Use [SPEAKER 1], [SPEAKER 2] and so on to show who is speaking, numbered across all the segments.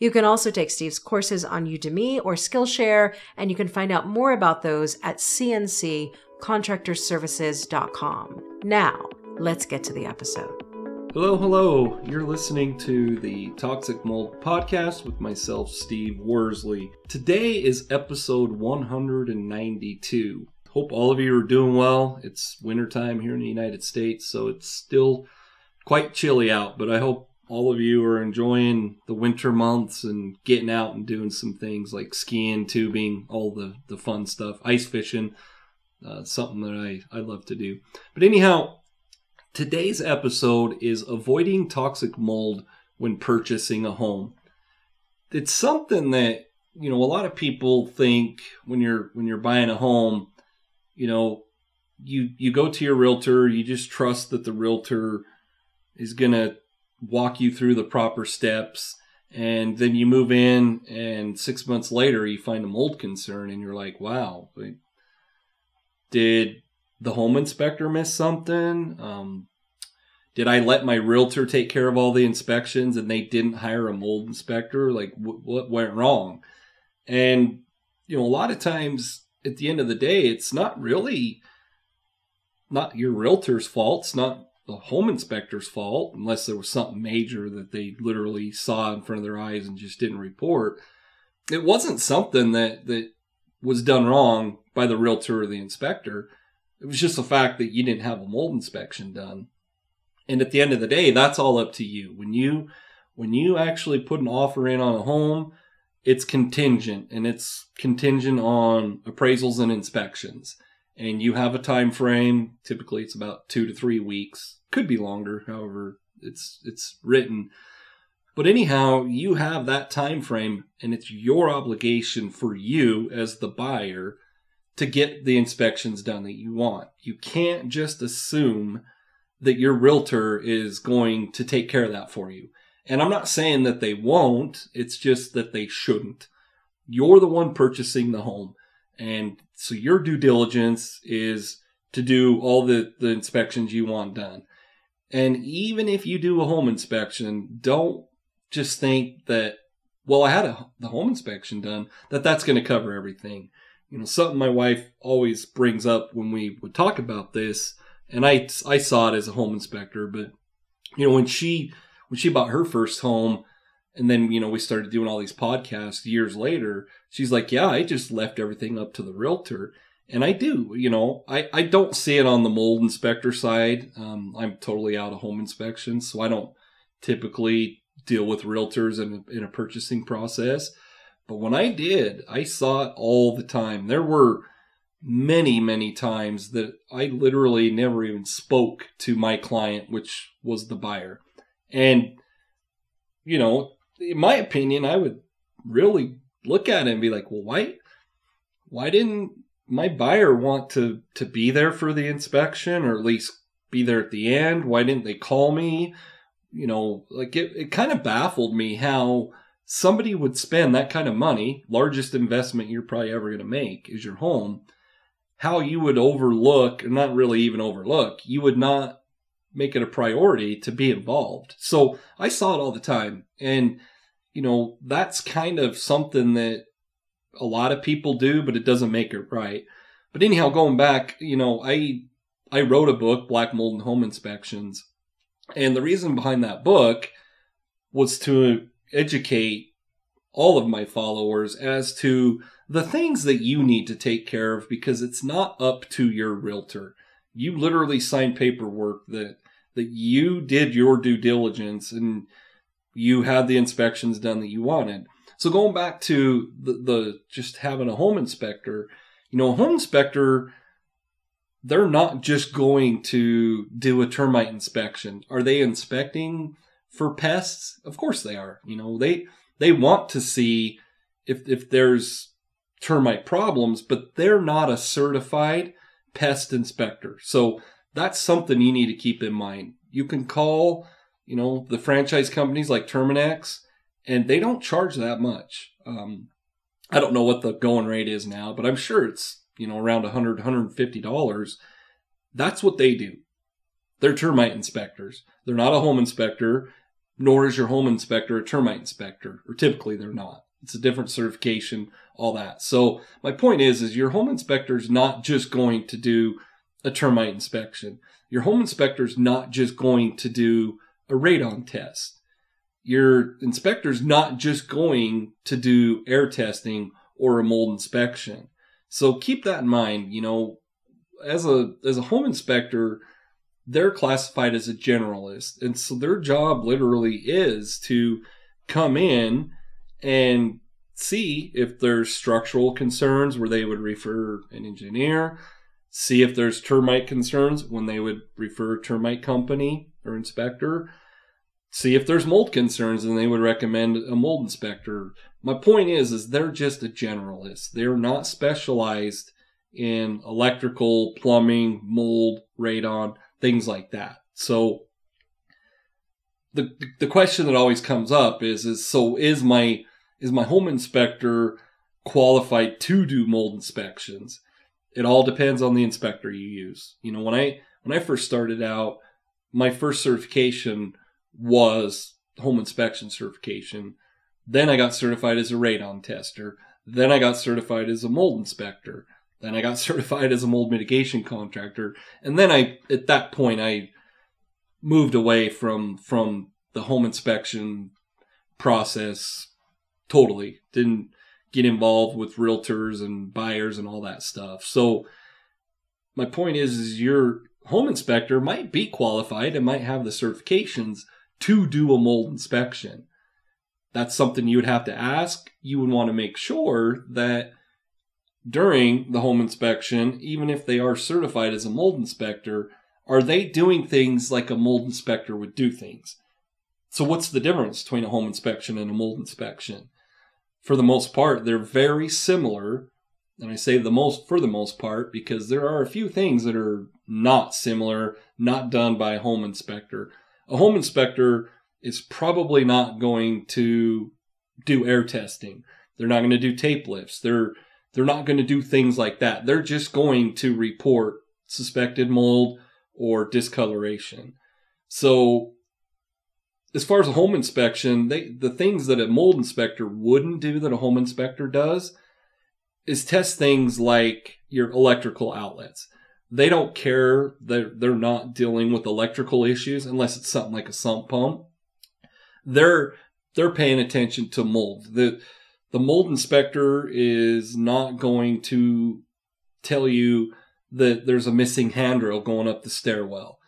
[SPEAKER 1] You can also take Steve's courses on Udemy or Skillshare, and you can find out more about those at cnccontractorservices.com. Now, let's get to the episode.
[SPEAKER 2] Hello, hello. You're listening to the Toxic Mold Podcast with myself, Steve Worsley. Today is episode 192 hope all of you are doing well. It's wintertime here in the United States, so it's still quite chilly out, but I hope all of you are enjoying the winter months and getting out and doing some things like skiing, tubing, all the, the fun stuff, ice fishing, uh, something that I, I love to do. But anyhow, today's episode is avoiding toxic mold when purchasing a home. It's something that you know a lot of people think when you're when you're buying a home you know, you you go to your realtor, you just trust that the realtor is going to walk you through the proper steps and then you move in and 6 months later you find a mold concern and you're like, "Wow, did the home inspector miss something? Um, did I let my realtor take care of all the inspections and they didn't hire a mold inspector? Like, what went wrong? And, you know, a lot of times at the end of the day, it's not really not your realtor's fault. It's not the home inspector's fault, unless there was something major that they literally saw in front of their eyes and just didn't report. It wasn't something that that was done wrong by the realtor or the inspector. It was just the fact that you didn't have a mold inspection done. And at the end of the day, that's all up to you. When you when you actually put an offer in on a home, it's contingent and it's contingent on appraisals and inspections and you have a time frame typically it's about 2 to 3 weeks could be longer however it's it's written but anyhow you have that time frame and it's your obligation for you as the buyer to get the inspections done that you want you can't just assume that your realtor is going to take care of that for you and I'm not saying that they won't, it's just that they shouldn't. You're the one purchasing the home. And so your due diligence is to do all the, the inspections you want done. And even if you do a home inspection, don't just think that, well, I had a, the home inspection done, that that's going to cover everything. You know, something my wife always brings up when we would talk about this, and I, I saw it as a home inspector, but, you know, when she when she bought her first home and then you know we started doing all these podcasts years later. She's like yeah i just left everything up to the realtor. And i do you know i, I don't see it on the mold inspector side. Um, i'm totally out of home inspections so i don't typically deal with realtors in in a purchasing process. But when i did i saw it all the time. There were many many times that i literally never even spoke to my client which was the buyer. And, you know, in my opinion, I would really look at it and be like, well, why, why didn't my buyer want to to be there for the inspection or at least be there at the end? Why didn't they call me? You know, like it, it kind of baffled me how somebody would spend that kind of money, largest investment you're probably ever going to make is your home, how you would overlook, not really even overlook, you would not make it a priority to be involved. So I saw it all the time. And, you know, that's kind of something that a lot of people do, but it doesn't make it right. But anyhow, going back, you know, I I wrote a book, Black Mold and Home Inspections, and the reason behind that book was to educate all of my followers as to the things that you need to take care of because it's not up to your realtor. You literally signed paperwork that that you did your due diligence and you had the inspections done that you wanted. So going back to the, the just having a home inspector, you know, a home inspector they're not just going to do a termite inspection. Are they inspecting for pests? Of course they are. You know, they they want to see if if there's termite problems, but they're not a certified pest inspector. So that's something you need to keep in mind. You can call, you know, the franchise companies like Terminix, and they don't charge that much. Um, I don't know what the going rate is now, but I'm sure it's you know, around 100 $150. That's what they do. They're termite inspectors. They're not a home inspector, nor is your home inspector a termite inspector, or typically they're not. It's a different certification, all that. So my point is, is your home inspector is not just going to do a termite inspection. Your home inspector is not just going to do a radon test. Your inspector is not just going to do air testing or a mold inspection. So keep that in mind. You know, as a as a home inspector, they're classified as a generalist, and so their job literally is to come in and see if there's structural concerns where they would refer an engineer, see if there's termite concerns when they would refer a termite company or inspector, see if there's mold concerns and they would recommend a mold inspector. My point is is they're just a generalist. They're not specialized in electrical plumbing mold radon things like that. So the the question that always comes up is is so is my is my home inspector qualified to do mold inspections it all depends on the inspector you use you know when i when i first started out my first certification was home inspection certification then I got certified as a radon tester. Then I got certified as a mold inspector. Then I got certified as a mold mitigation contractor. And then I, at that point, I moved away from, from the home inspection process totally. Didn't get involved with realtors and buyers and all that stuff. So my point is, is your home inspector might be qualified and might have the certifications to do a mold inspection that's something you would have to ask. You would want to make sure that during the home inspection, even if they are certified as a mold inspector, are they doing things like a mold inspector would do things? So, what's the difference between a home inspection and a mold inspection? For the most part, they're very similar. And I say the most for the most part because there are a few things that are not similar, not done by a home inspector. A home inspector is probably not going to do air testing. They're not going to do tape lifts. They're they're not going to do things like that. They're just going to report suspected mold or discoloration. So as far as a home inspection, they the things that a mold inspector wouldn't do that a home inspector does is test things like your electrical outlets. They don't care that they're not dealing with electrical issues unless it's something like a sump pump they're they're paying attention to mold. The the mold inspector is not going to tell you that there's a missing handrail going up the stairwell.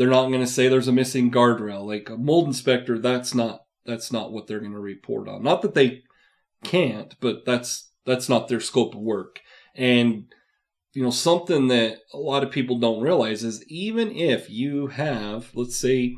[SPEAKER 2] They're not going to say there's a missing guardrail. Like a mold inspector, that's not that's not what they're going to report on. Not that they can't, but that's that's not their scope of work. And you know something that a lot of people don't realize is even if you have, let's say,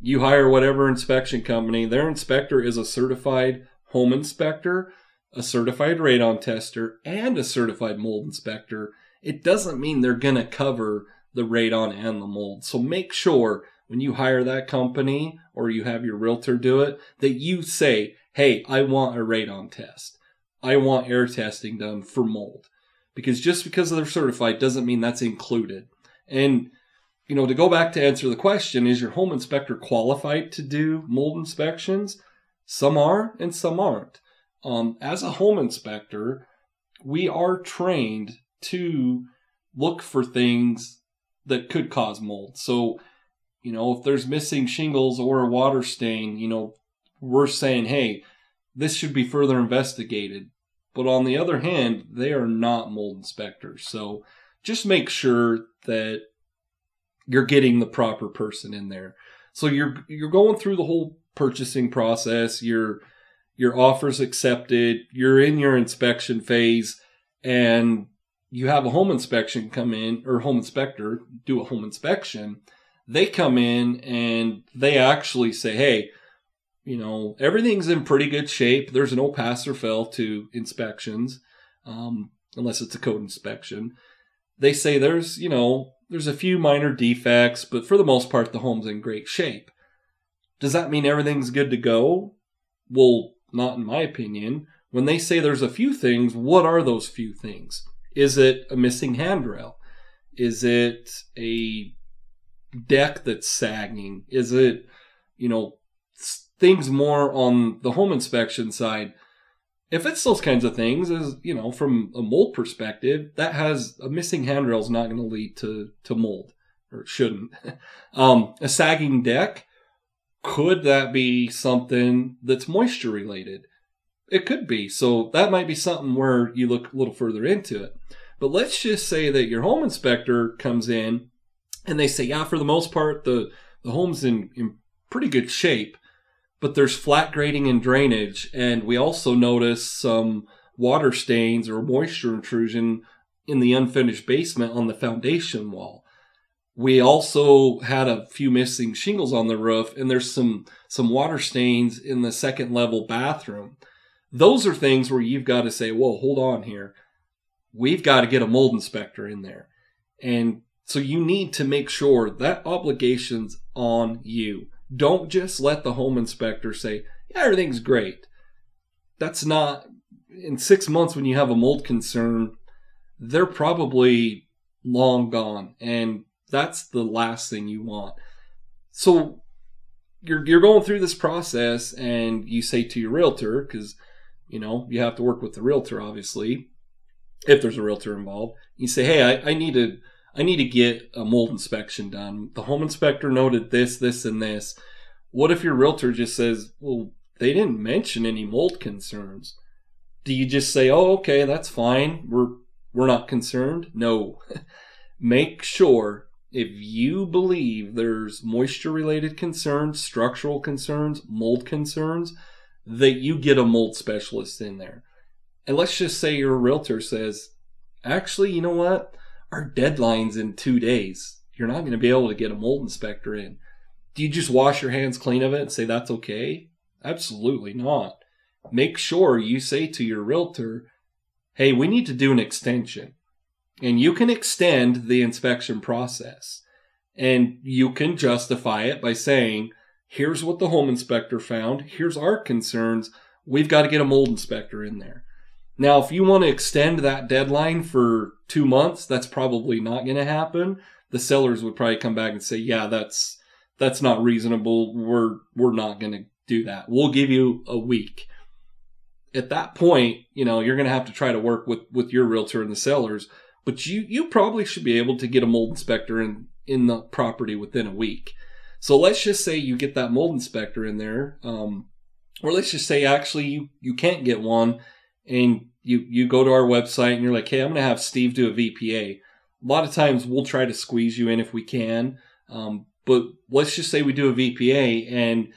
[SPEAKER 2] you hire whatever inspection company, their inspector is a certified home inspector, a certified radon tester, and a certified mold inspector. It doesn't mean they're going to cover the radon and the mold. So make sure when you hire that company or you have your realtor do it that you say, Hey, I want a radon test. I want air testing done for mold. Because just because they're certified doesn't mean that's included. And you know, to go back to answer the question, is your home inspector qualified to do mold inspections? Some are and some aren't. Um, as a home inspector, we are trained to look for things that could cause mold. So, you know, if there's missing shingles or a water stain, you know, we're saying, hey, this should be further investigated. But on the other hand, they are not mold inspectors. So just make sure that you're getting the proper person in there. So you're you're going through the whole purchasing process, your your offers accepted, you're in your inspection phase and you have a home inspection come in or home inspector do a home inspection. They come in and they actually say, "Hey, you know, everything's in pretty good shape. There's no pass or fail to inspections, um, unless it's a code inspection. They say there's, you know, there's a few minor defects, but for the most part, the home's in great shape. Does that mean everything's good to go? Well, not in my opinion. When they say there's a few things, what are those few things? Is it a missing handrail? Is it a deck that's sagging? Is it, you know, things more on the home inspection side? if it's those kinds of things, as you know, from a mold perspective, that has a missing handrail is not going to lead to to mold, or shouldn't. um, a sagging deck could that be something that's moisture related? It could be. So that might be something where you look a little further into it. But let's just say that your home inspector comes in and they say, yeah, for the most part, the the home's in in pretty good shape but there's flat grading and drainage. And we also notice some water stains or moisture intrusion in the unfinished basement on the foundation wall. We also had a few missing shingles on the roof and there's some, some water stains in the second level bathroom. Those are things where you've got to say, whoa, hold on here. We've got to get a mold inspector in there. And so you need to make sure that obligation's on you. Don't just let the home inspector say, yeah, everything's great. That's not, in six months when you have a mold concern, they're probably long gone. And that's the last thing you want. So you're, you're going through this process and you say to your realtor, because, you know, you have to work with the realtor, obviously, if there's a realtor involved. You say, hey, I, I need to I need to get a mold inspection done. The home inspector noted this, this, and this. What if your realtor just says, well, they didn't mention any mold concerns? Do you just say, oh, okay, that's fine. We're, we're not concerned? No. Make sure if you believe there's moisture related concerns, structural concerns, mold concerns, that you get a mold specialist in there. And let's just say your realtor says, actually, you know what? our deadline's in two days. You're not going to be able to get a mold inspector in. Do you just wash your hands clean of it and say that's okay? Absolutely not. Make sure you say to your realtor, hey, we need to do an extension. And you can extend the inspection process. And you can justify it by saying, here's what the home inspector found. Here's our concerns. We've got to get a mold inspector in there. Now, if you want to extend that deadline for two months, that's probably not going to happen. The sellers would probably come back and say, "Yeah, that's that's not reasonable. We're we're not going to do that. We'll give you a week." At that point, you know you're going to have to try to work with with your realtor and the sellers, but you you probably should be able to get a mold inspector in in the property within a week. So let's just say you get that mold inspector in there, um, or let's just say actually you you can't get one and you you go to our website and you're like, hey, I'm going to have Steve do a VPA. A lot of times we'll try to squeeze you in if we can, um, but let's just say we do a VPA and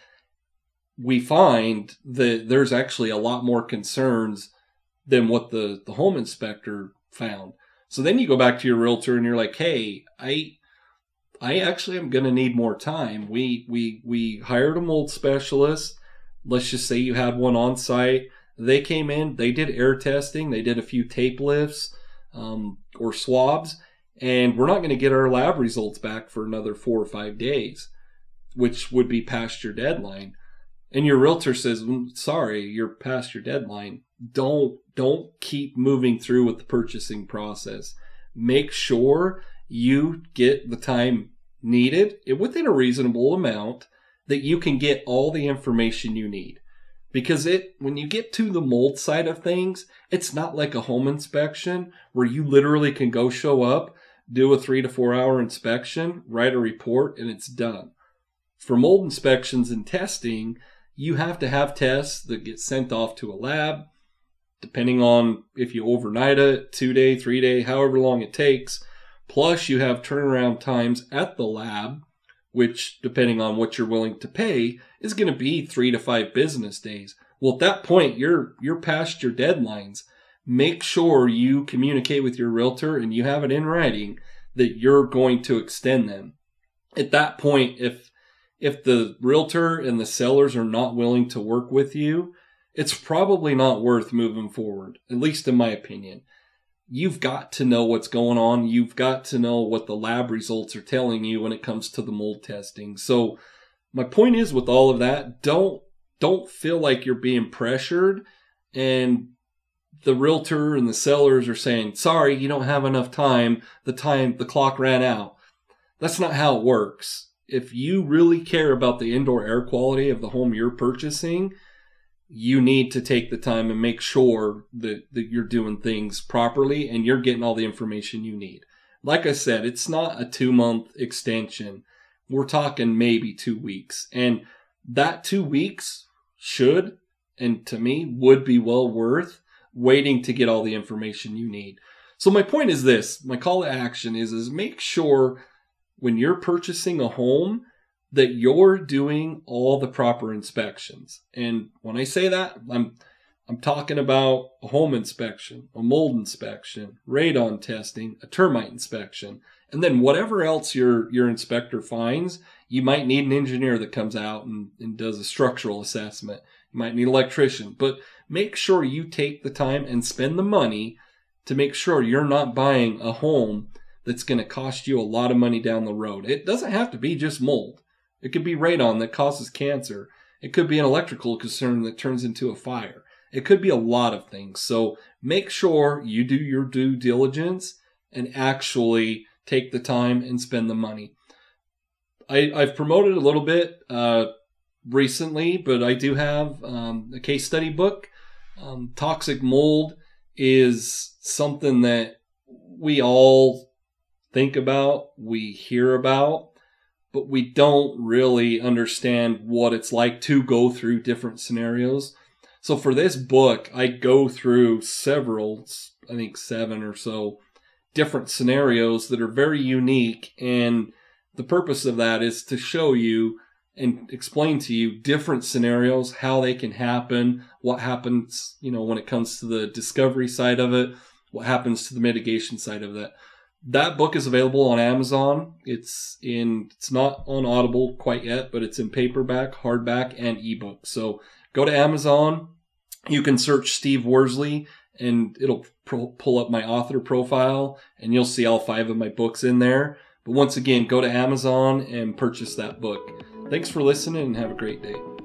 [SPEAKER 2] we find that there's actually a lot more concerns than what the the home inspector found. So then you go back to your realtor and you're like, hey, I I actually am going to need more time. We we we hired a mold specialist. Let's just say you had one on site. They came in, they did air testing, they did a few tape lifts um, or swabs, and we're not going to get our lab results back for another four or five days, which would be past your deadline. And your realtor says, mm, "Sorry, you're past your deadline. Don't don't keep moving through with the purchasing process. Make sure you get the time needed within a reasonable amount that you can get all the information you need." because it when you get to the mold side of things it's not like a home inspection where you literally can go show up do a three to four hour inspection write a report and it's done for mold inspections and testing you have to have tests that get sent off to a lab depending on if you overnight it two day three day however long it takes plus you have turnaround times at the lab which, depending on what you're willing to pay, is going to be three to five business days. Well, at that point, you're you're past your deadlines. Make sure you communicate with your realtor and you have it in writing that you're going to extend them. At that point, if if the realtor and the sellers are not willing to work with you, it's probably not worth moving forward, at least in my opinion you've got to know what's going on. You've got to know what the lab results are telling you when it comes to the mold testing. So my point is with all of that, don't don't feel like you're being pressured and the realtor and the sellers are saying, "Sorry, you don't have enough time. The time the clock ran out." That's not how it works. If you really care about the indoor air quality of the home you're purchasing, you need to take the time and make sure that, that you're doing things properly and you're getting all the information you need. Like I said, it's not a two month extension. We're talking maybe two weeks. And that two weeks should, and to me, would be well worth waiting to get all the information you need. So my point is this, my call to action is, is make sure when you're purchasing a home that you're doing all the proper inspections. And when I say that, I'm I'm talking about a home inspection, a mold inspection, radon testing, a termite inspection, and then whatever else your your inspector finds, you might need an engineer that comes out and, and does a structural assessment. You might need an electrician, but make sure you take the time and spend the money to make sure you're not buying a home that's going to cost you a lot of money down the road. It doesn't have to be just mold. It could be radon that causes cancer. It could be an electrical concern that turns into a fire. It could be a lot of things. So make sure you do your due diligence and actually take the time and spend the money. I, have promoted a little bit uh, recently, but I do have um, a case study book. Um, toxic mold is something that we all think about, we hear about, but we don't really understand what it's like to go through different scenarios. So for this book, I go through several, I think seven or so different scenarios that are very unique. And the purpose of that is to show you and explain to you different scenarios, how they can happen, what happens, you know, when it comes to the discovery side of it, what happens to the mitigation side of that that book is available on Amazon. It's in it's not on Audible quite yet, but it's in paperback, hardback, and ebook. So go to Amazon. You can search Steve Worsley, and it'll pro- pull up my author profile, and you'll see all five of my books in there. But once again, go to Amazon and purchase that book. Thanks for listening, and have a great day.